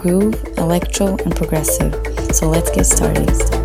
groove, electro, and progressive. So let's get started.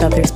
The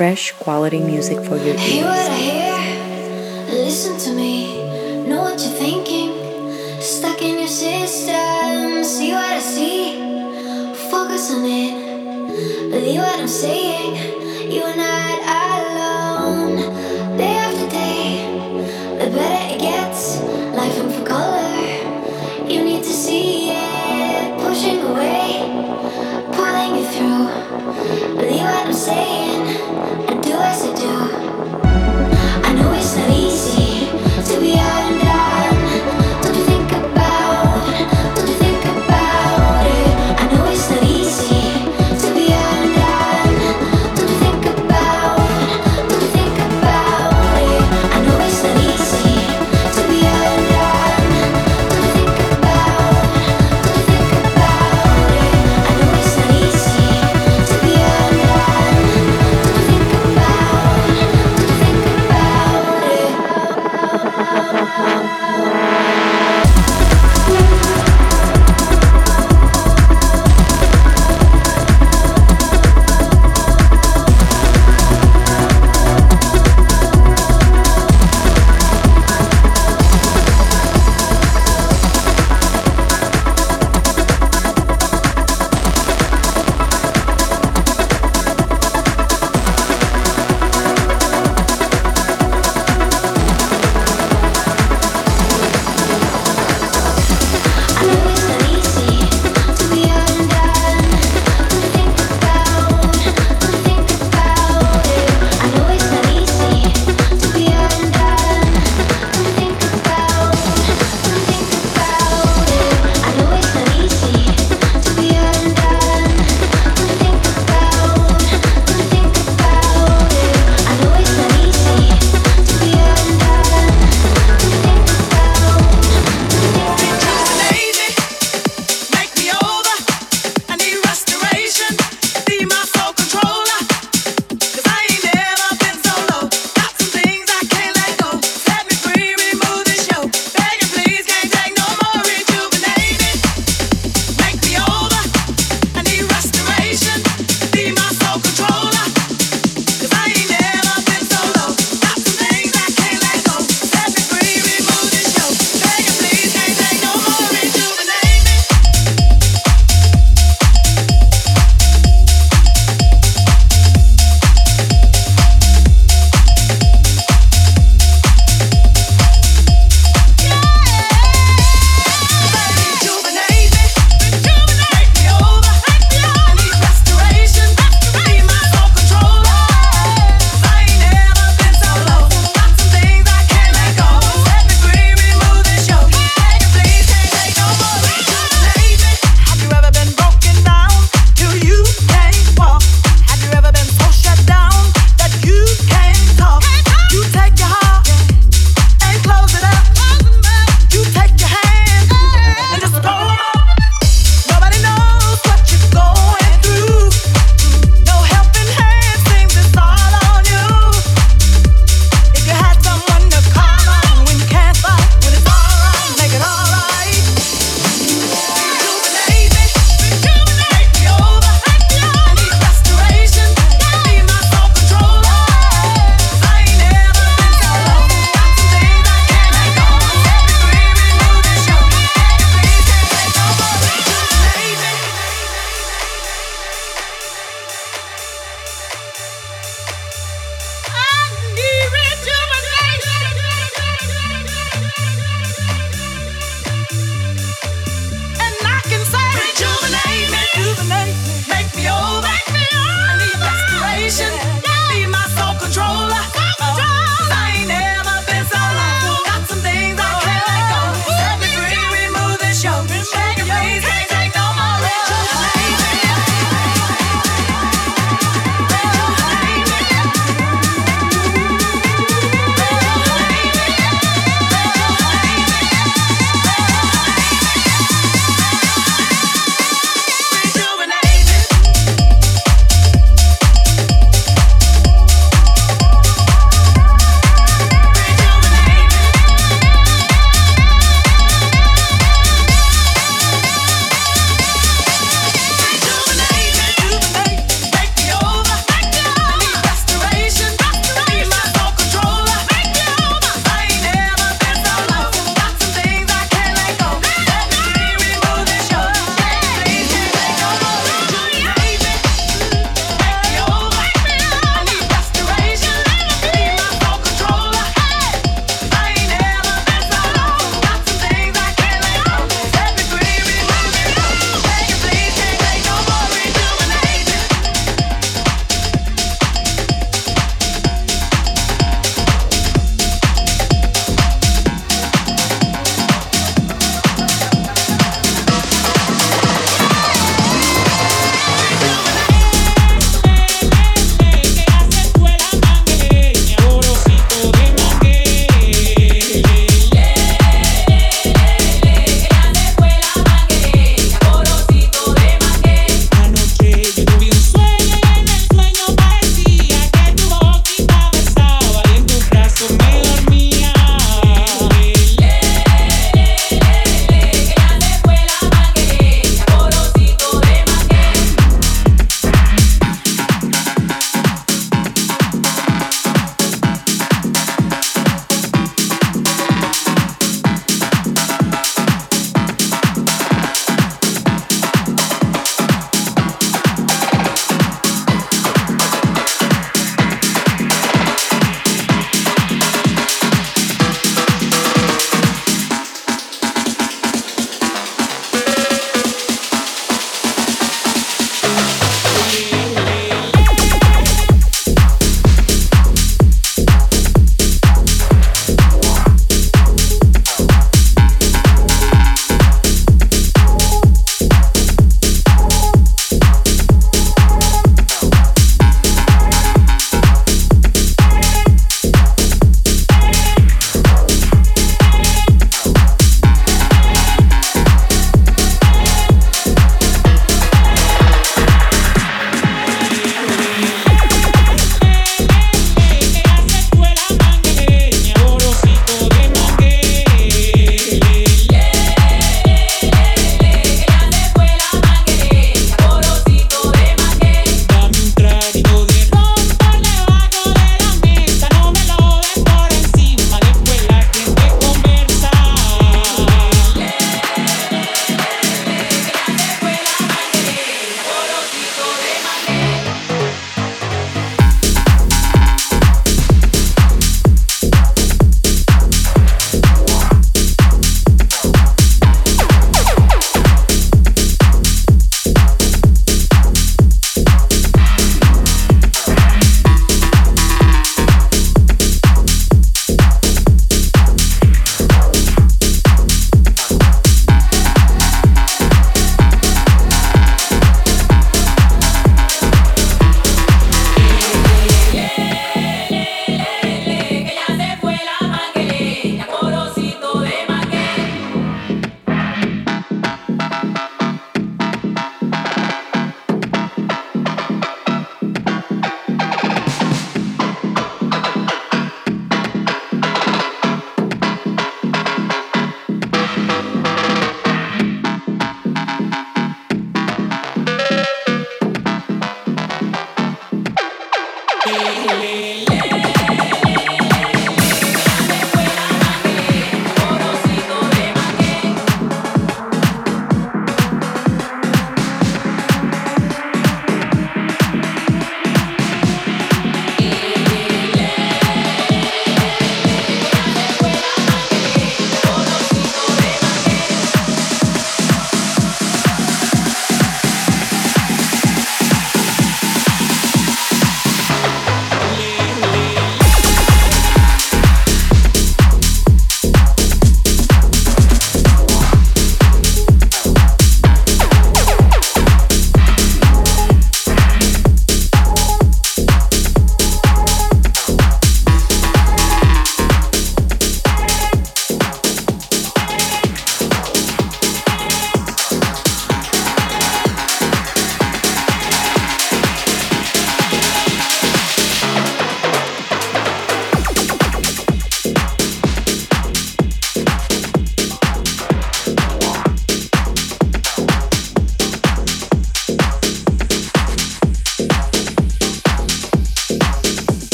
fresh quality music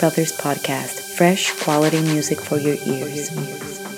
Brothers podcast, fresh quality music for your ears. you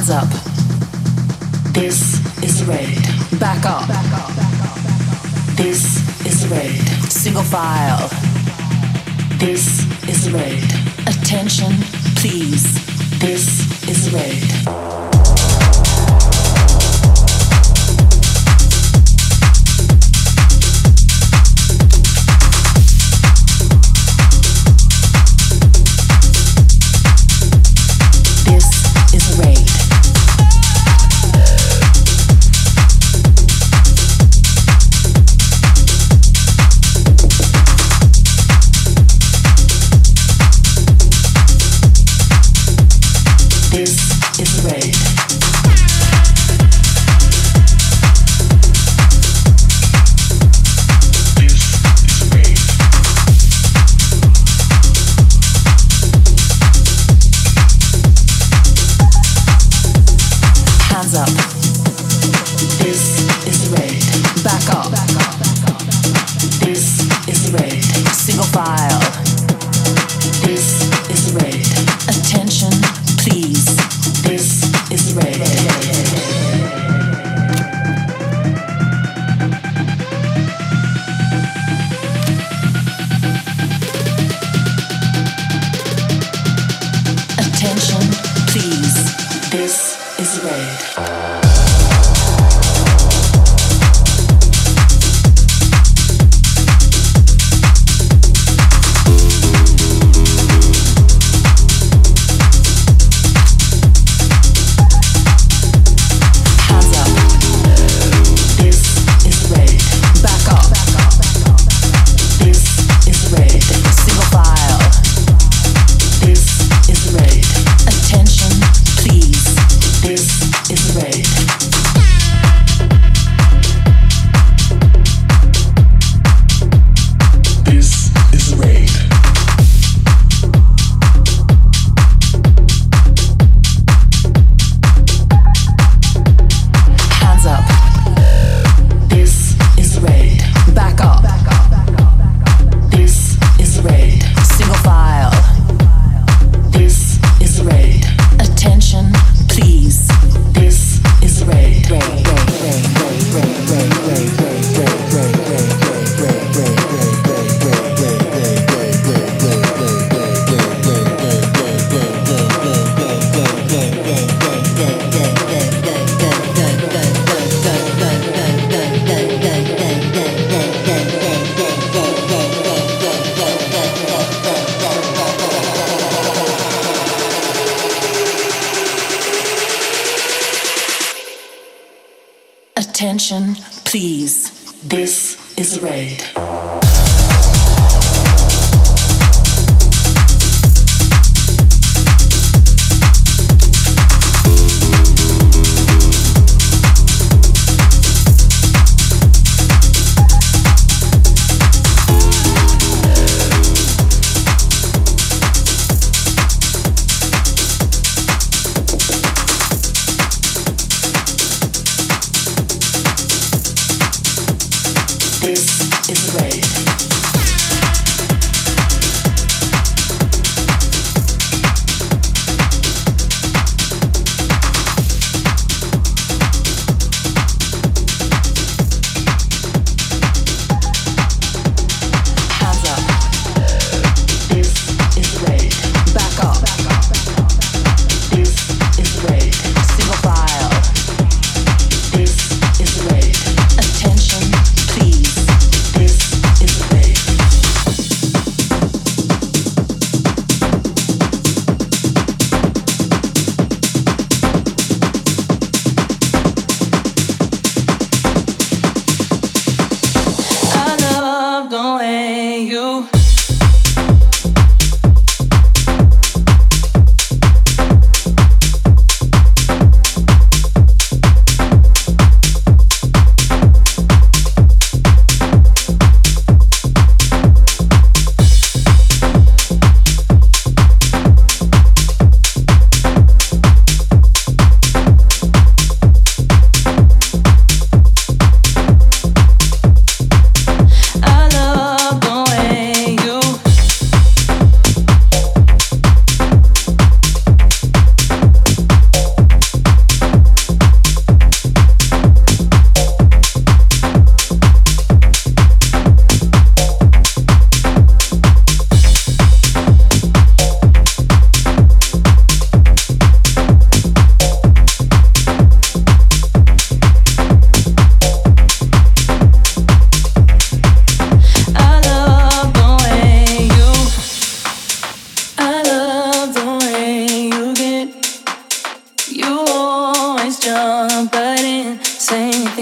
Hands up. This is Raid. Back up. This is Raid. Single file. This is Raid. Attention, please. This is Raid.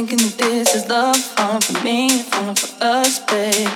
thinking that this is love, falling for me, falling for us, babe.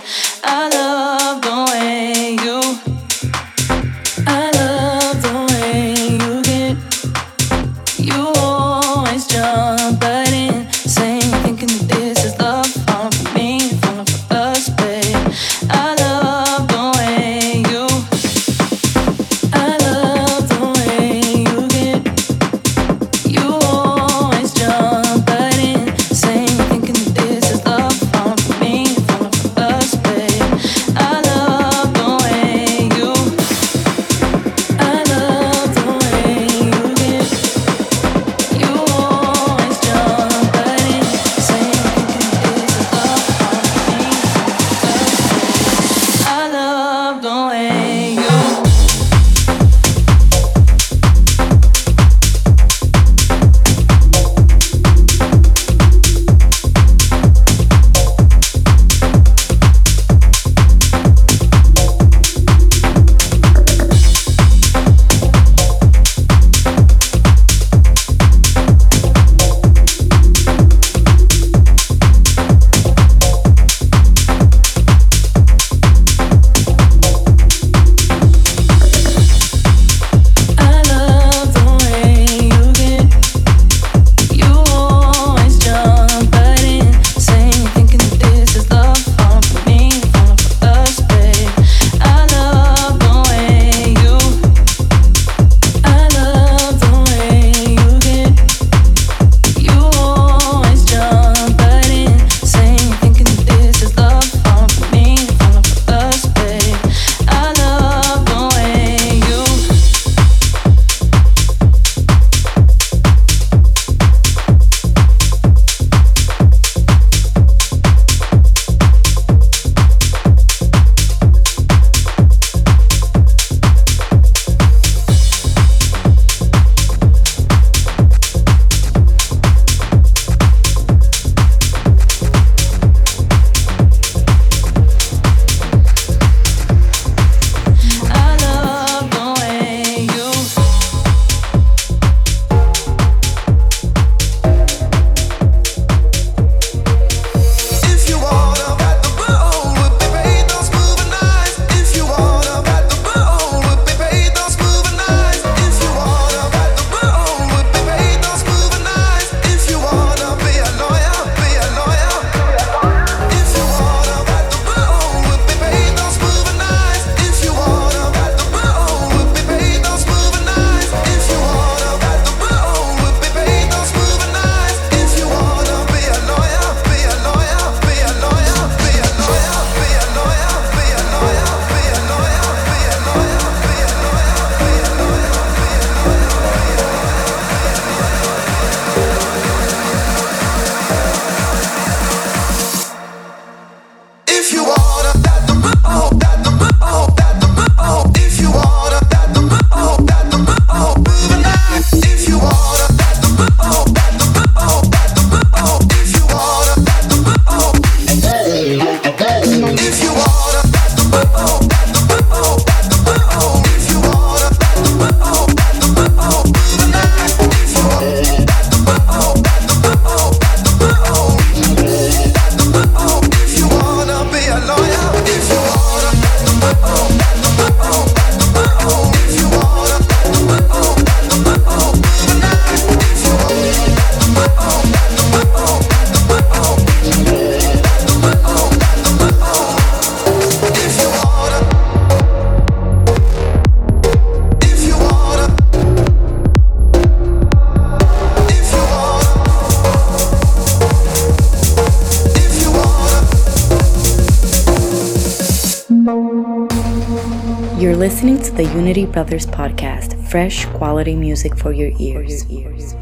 fresh quality music for your ears. For your ears.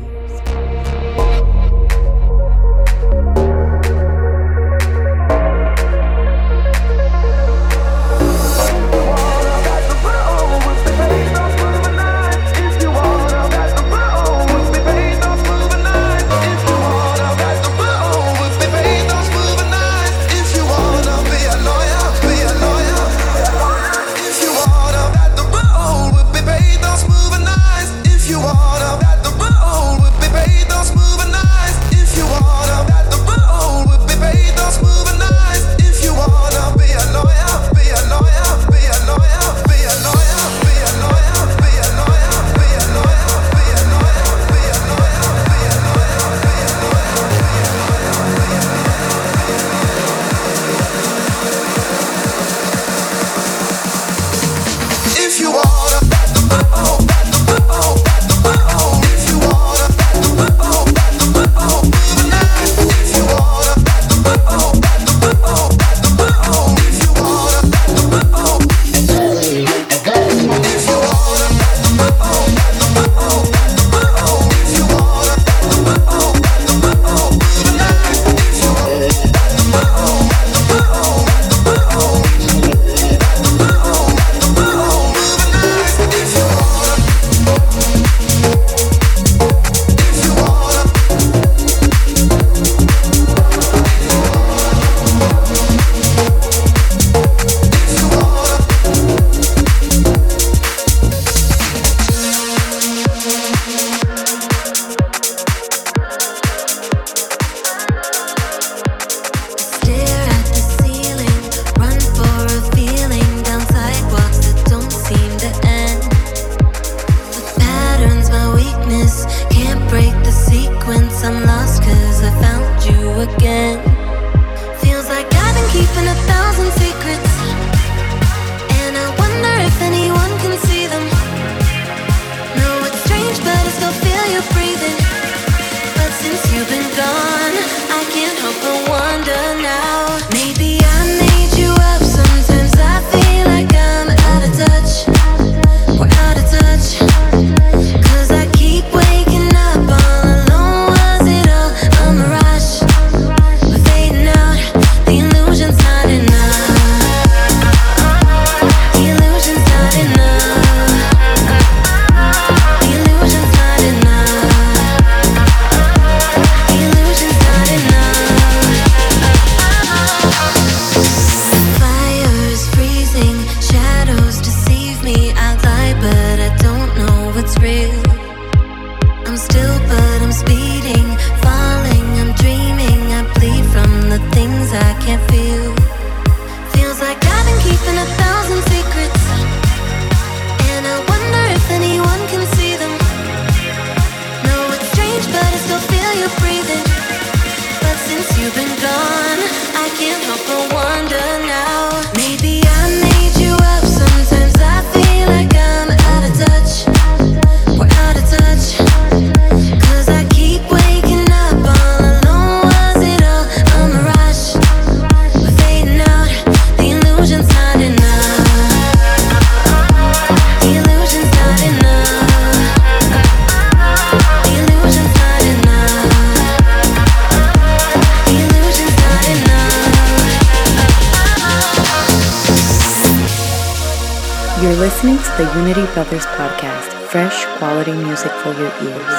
the Unity Brothers podcast, fresh quality music for your ears.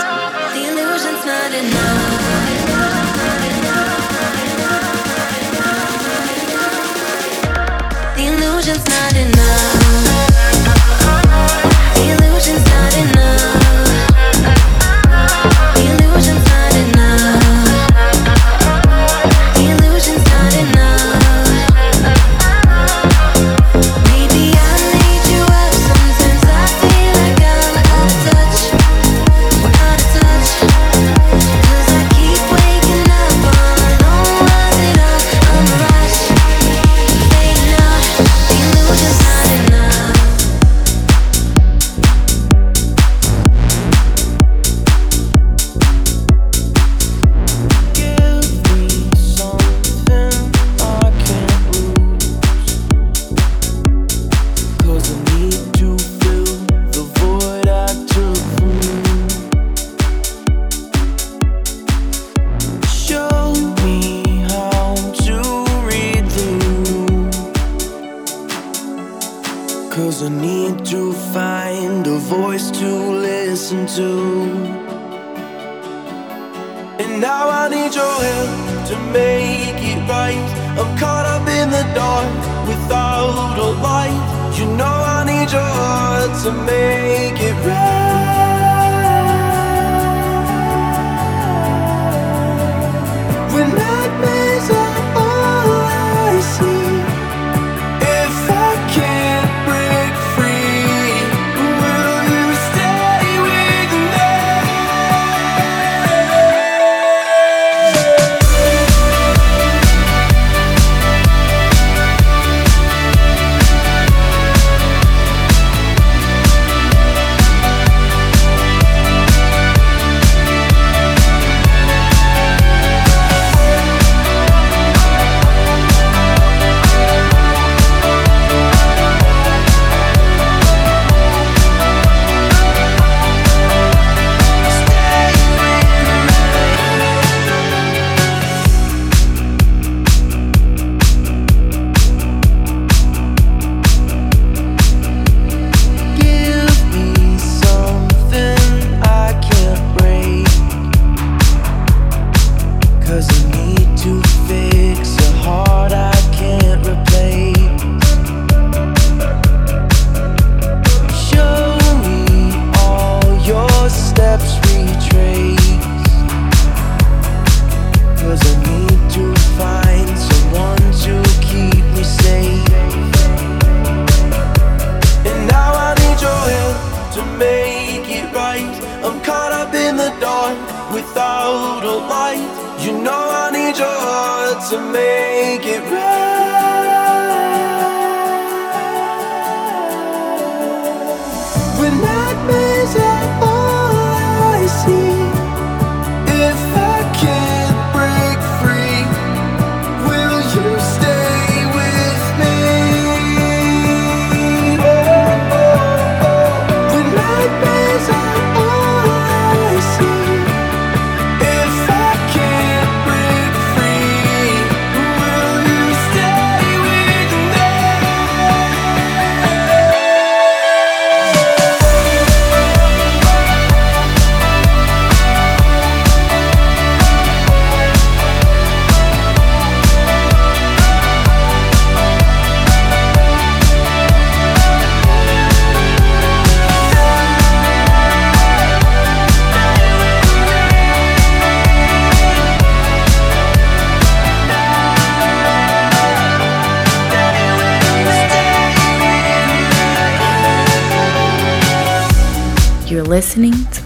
The illusion's not enough. The illusion's not enough.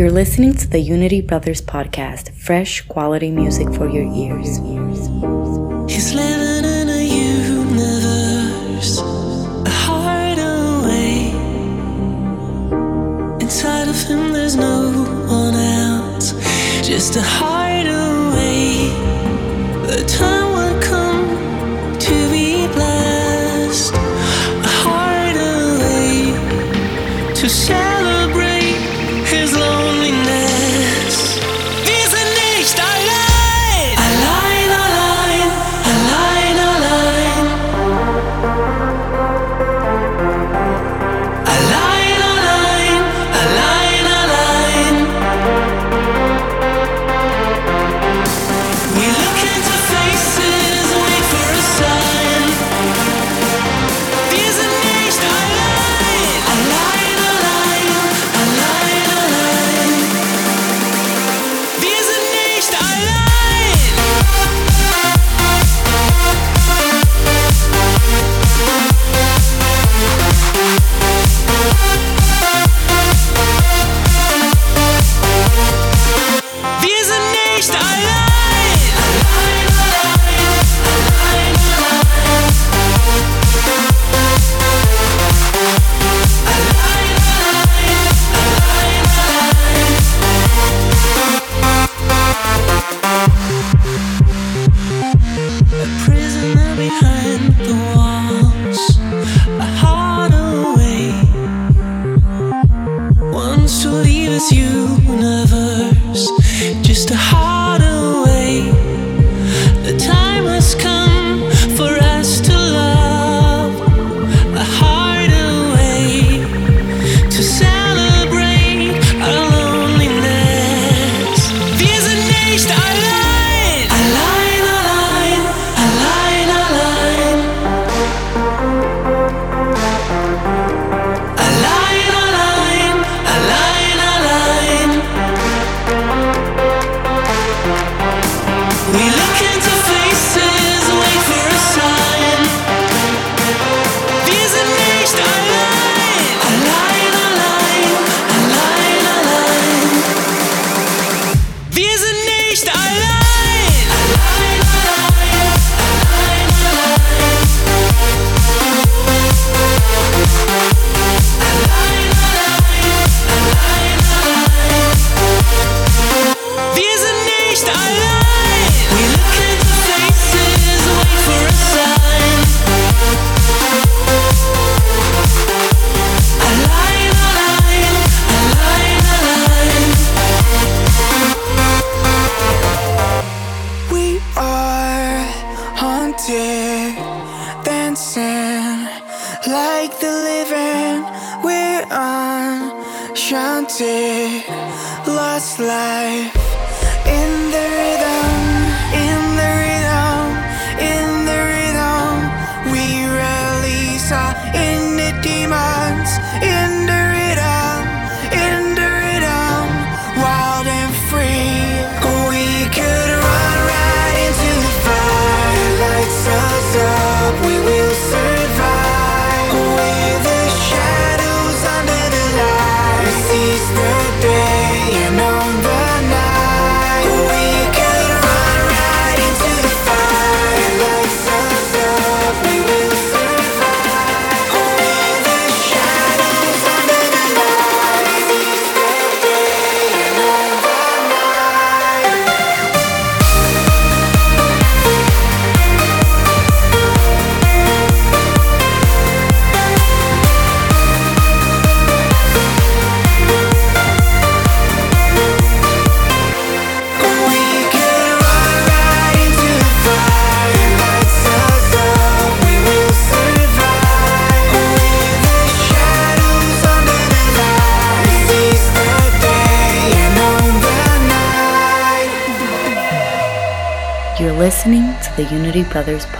You're listening to the Unity Brothers podcast, fresh quality music for your ears. He's living in a universe, a heart away. Inside of him, there's no one else, just a heart away. The time will come to be blessed. Brothers Podcast.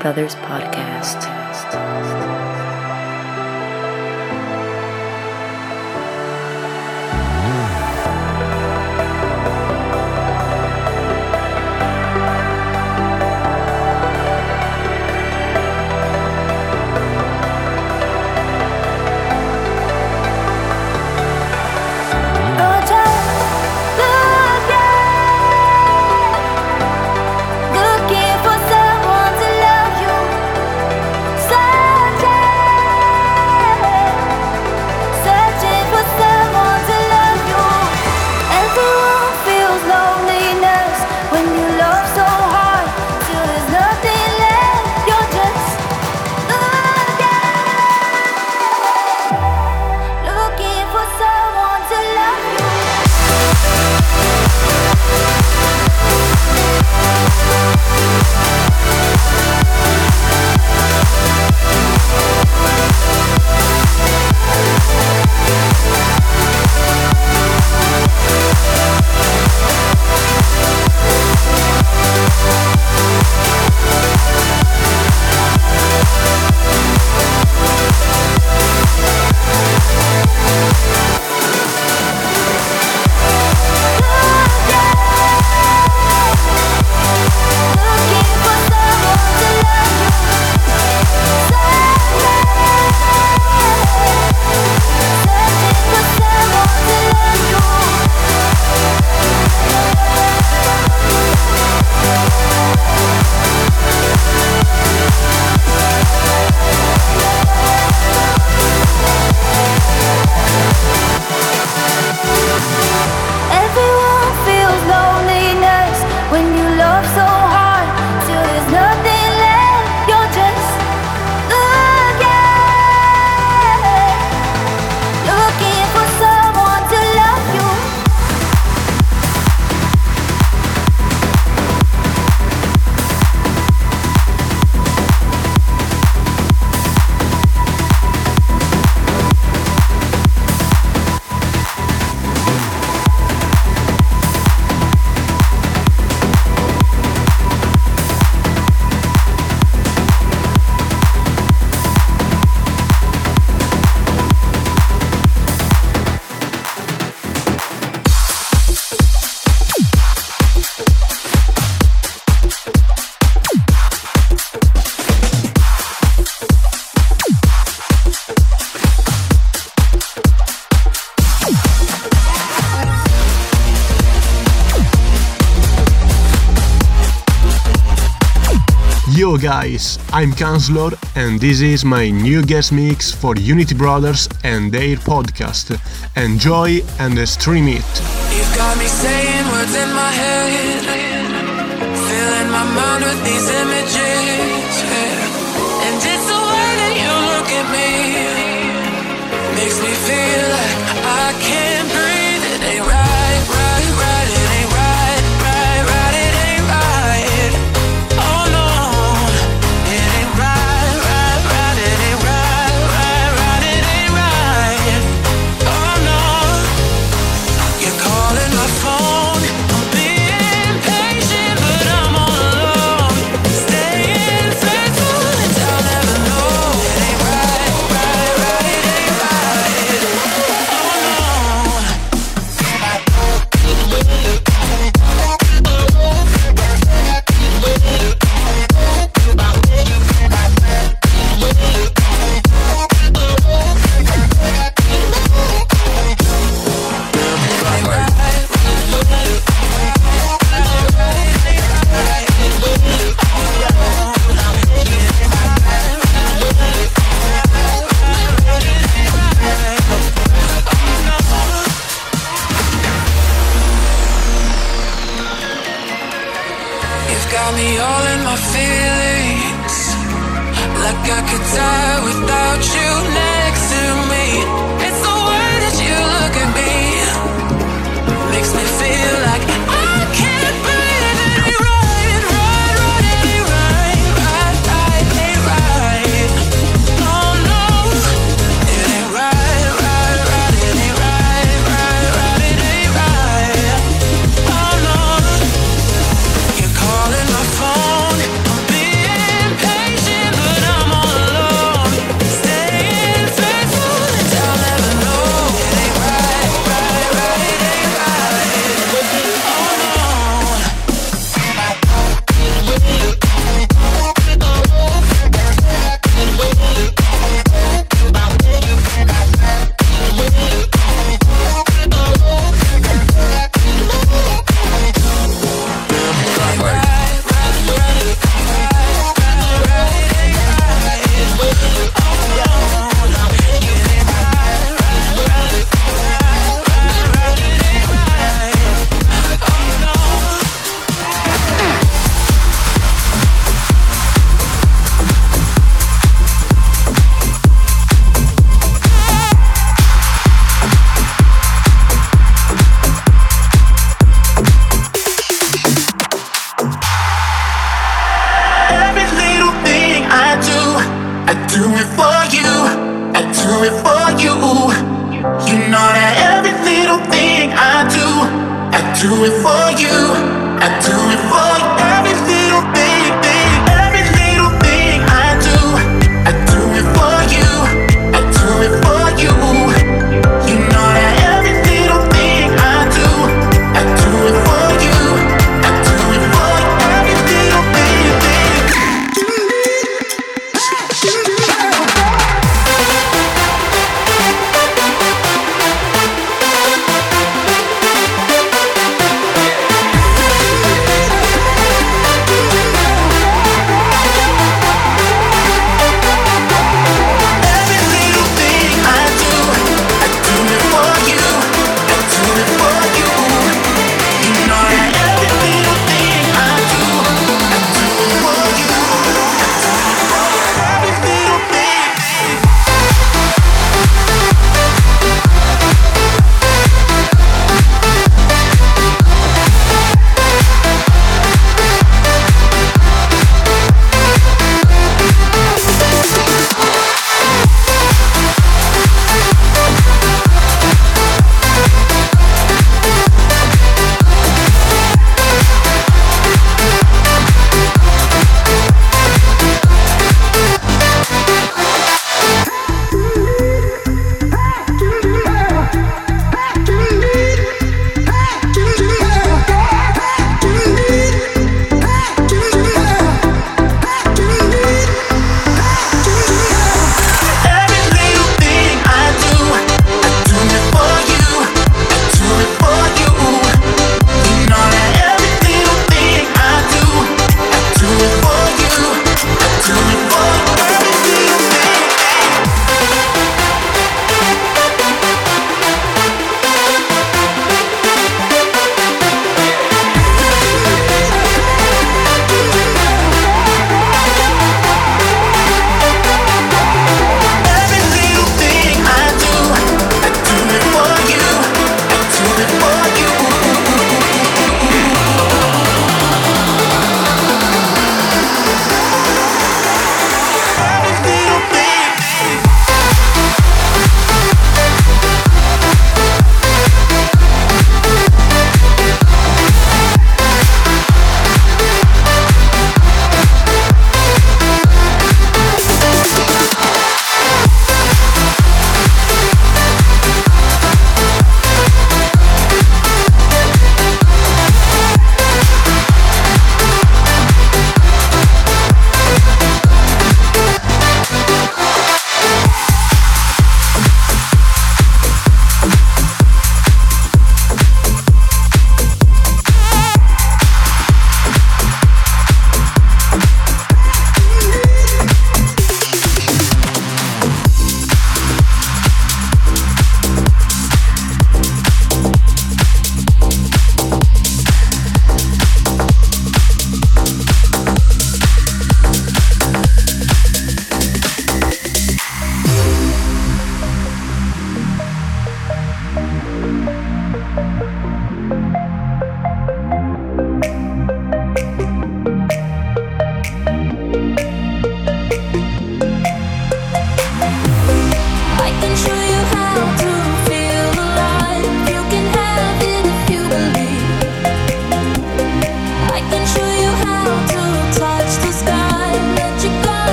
Brothers Podcast. Yo guys, I'm Kanslor and this is my new guest mix for Unity Brothers and their podcast. Enjoy and stream it. You've got me saying words in my head, filling my mind with these images.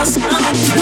I'm lost.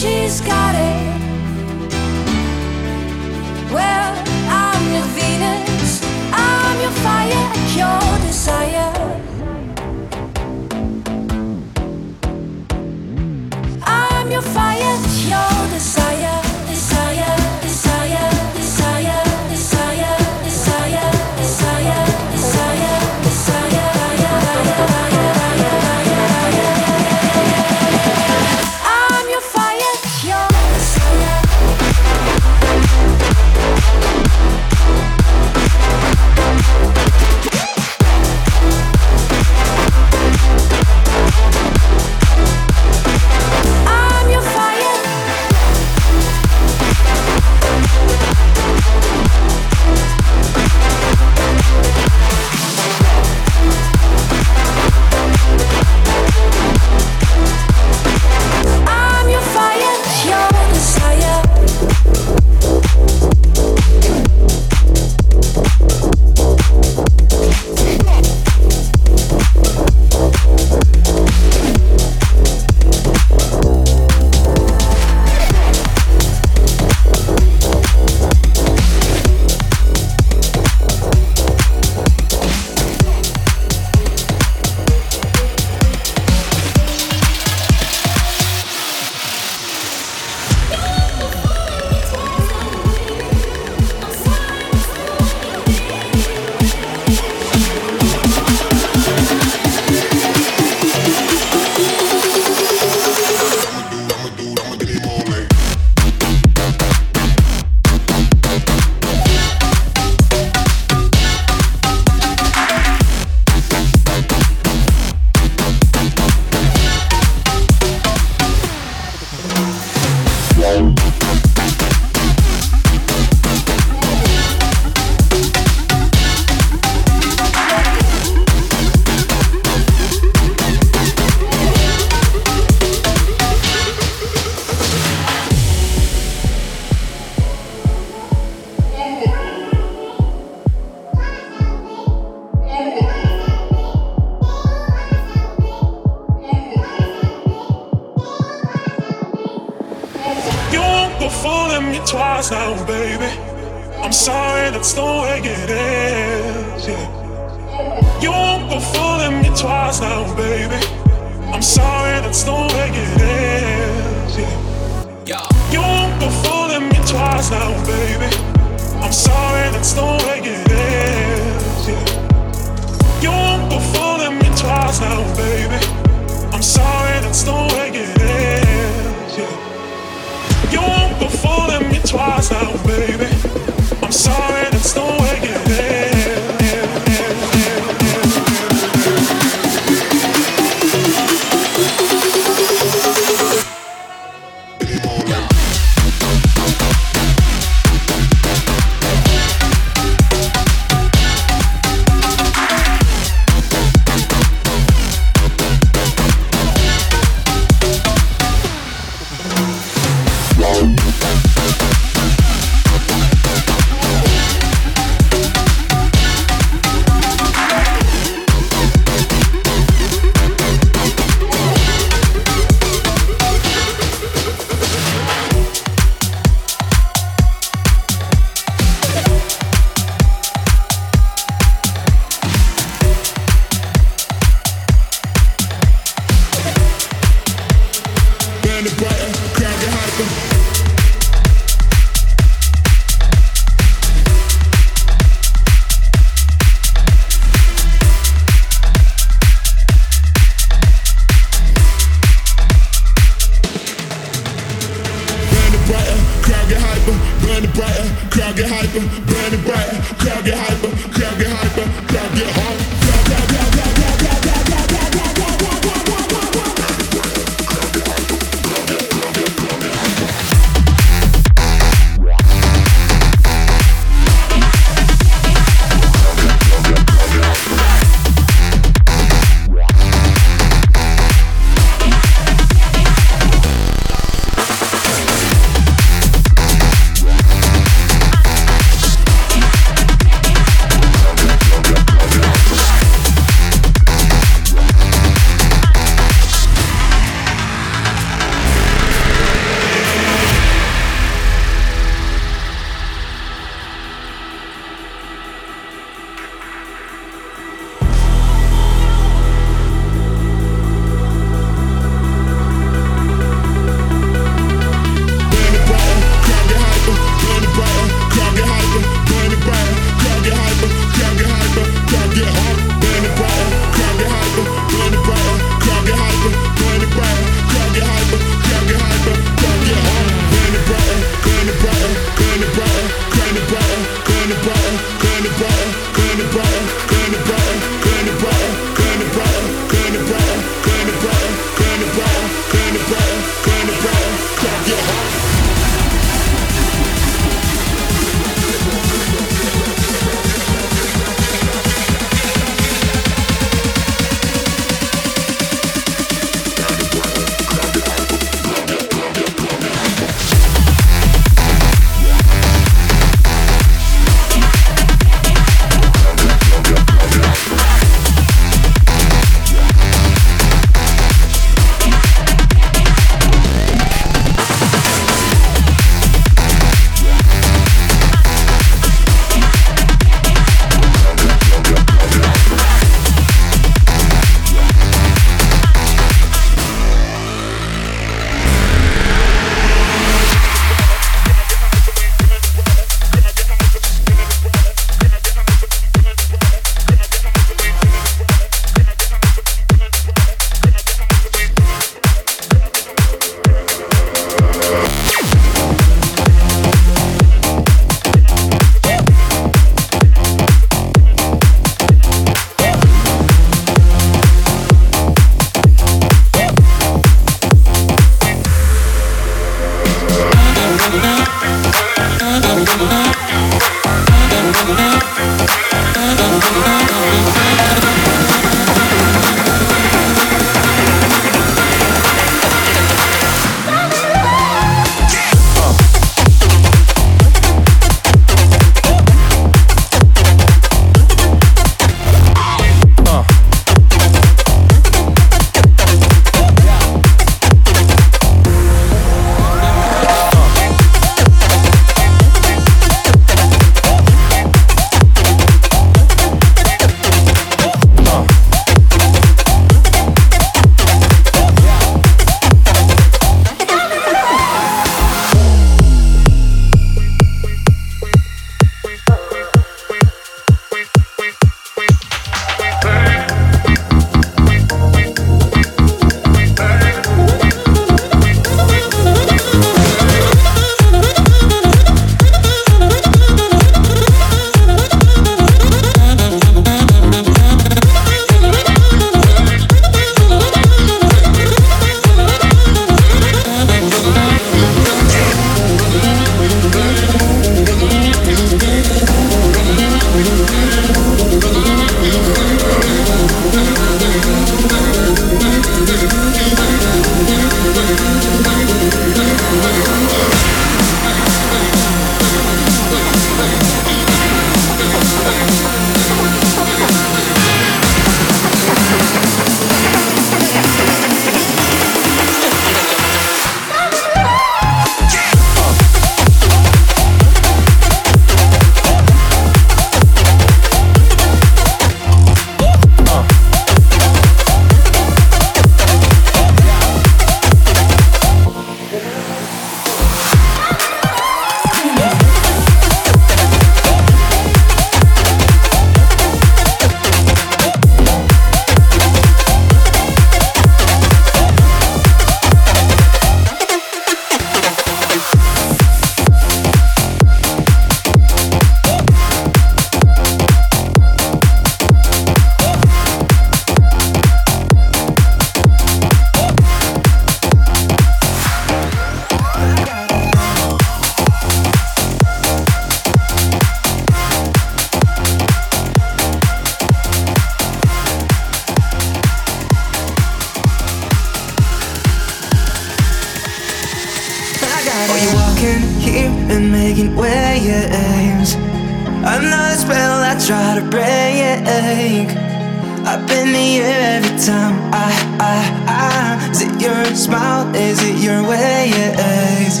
Smile, is it your way? It is.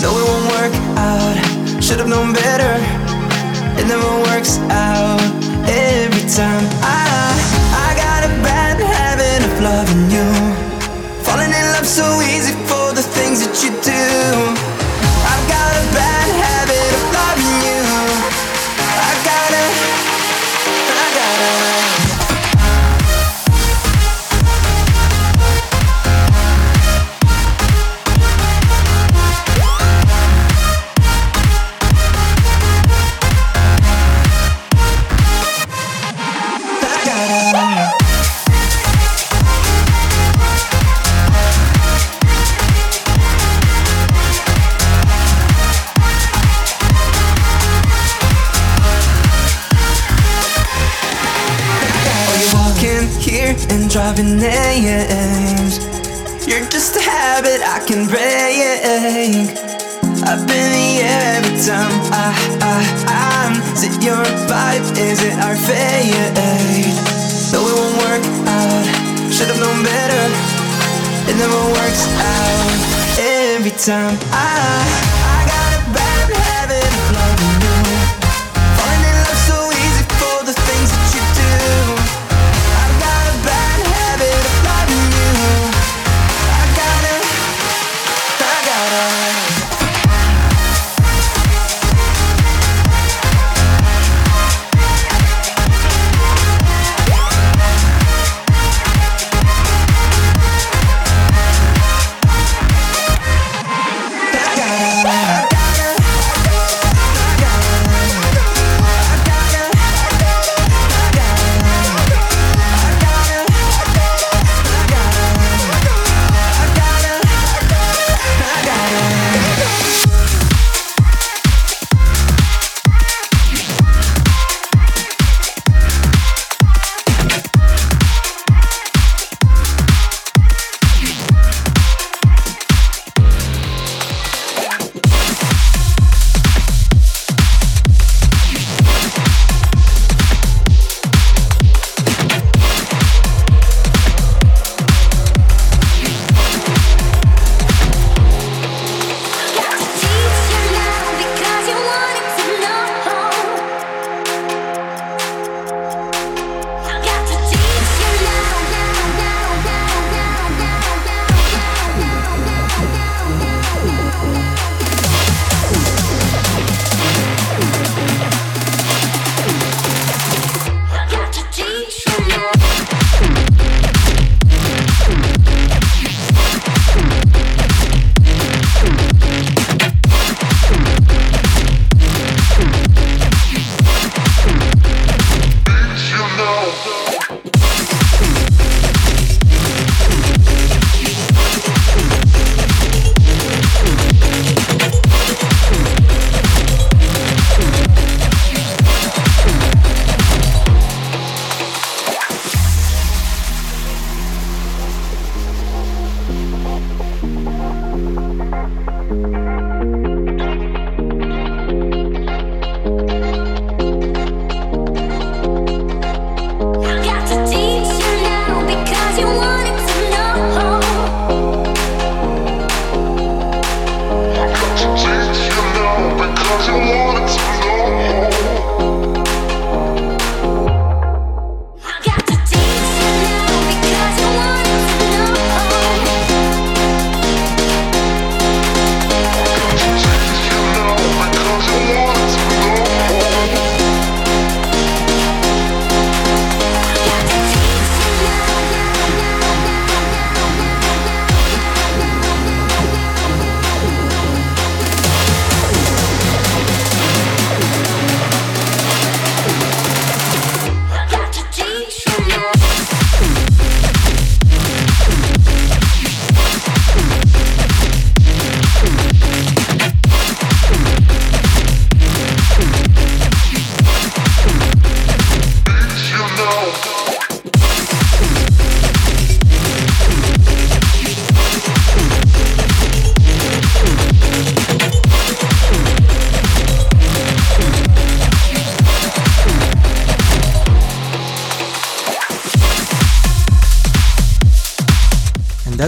No, it won't work out. Should've known better. It never works out every time. I time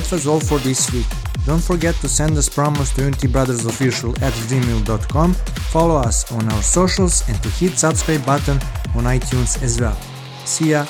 that was all for this week. Don't forget to send us promos to unitybrothersofficial at gmail.com, follow us on our socials and to hit subscribe button on iTunes as well. See ya!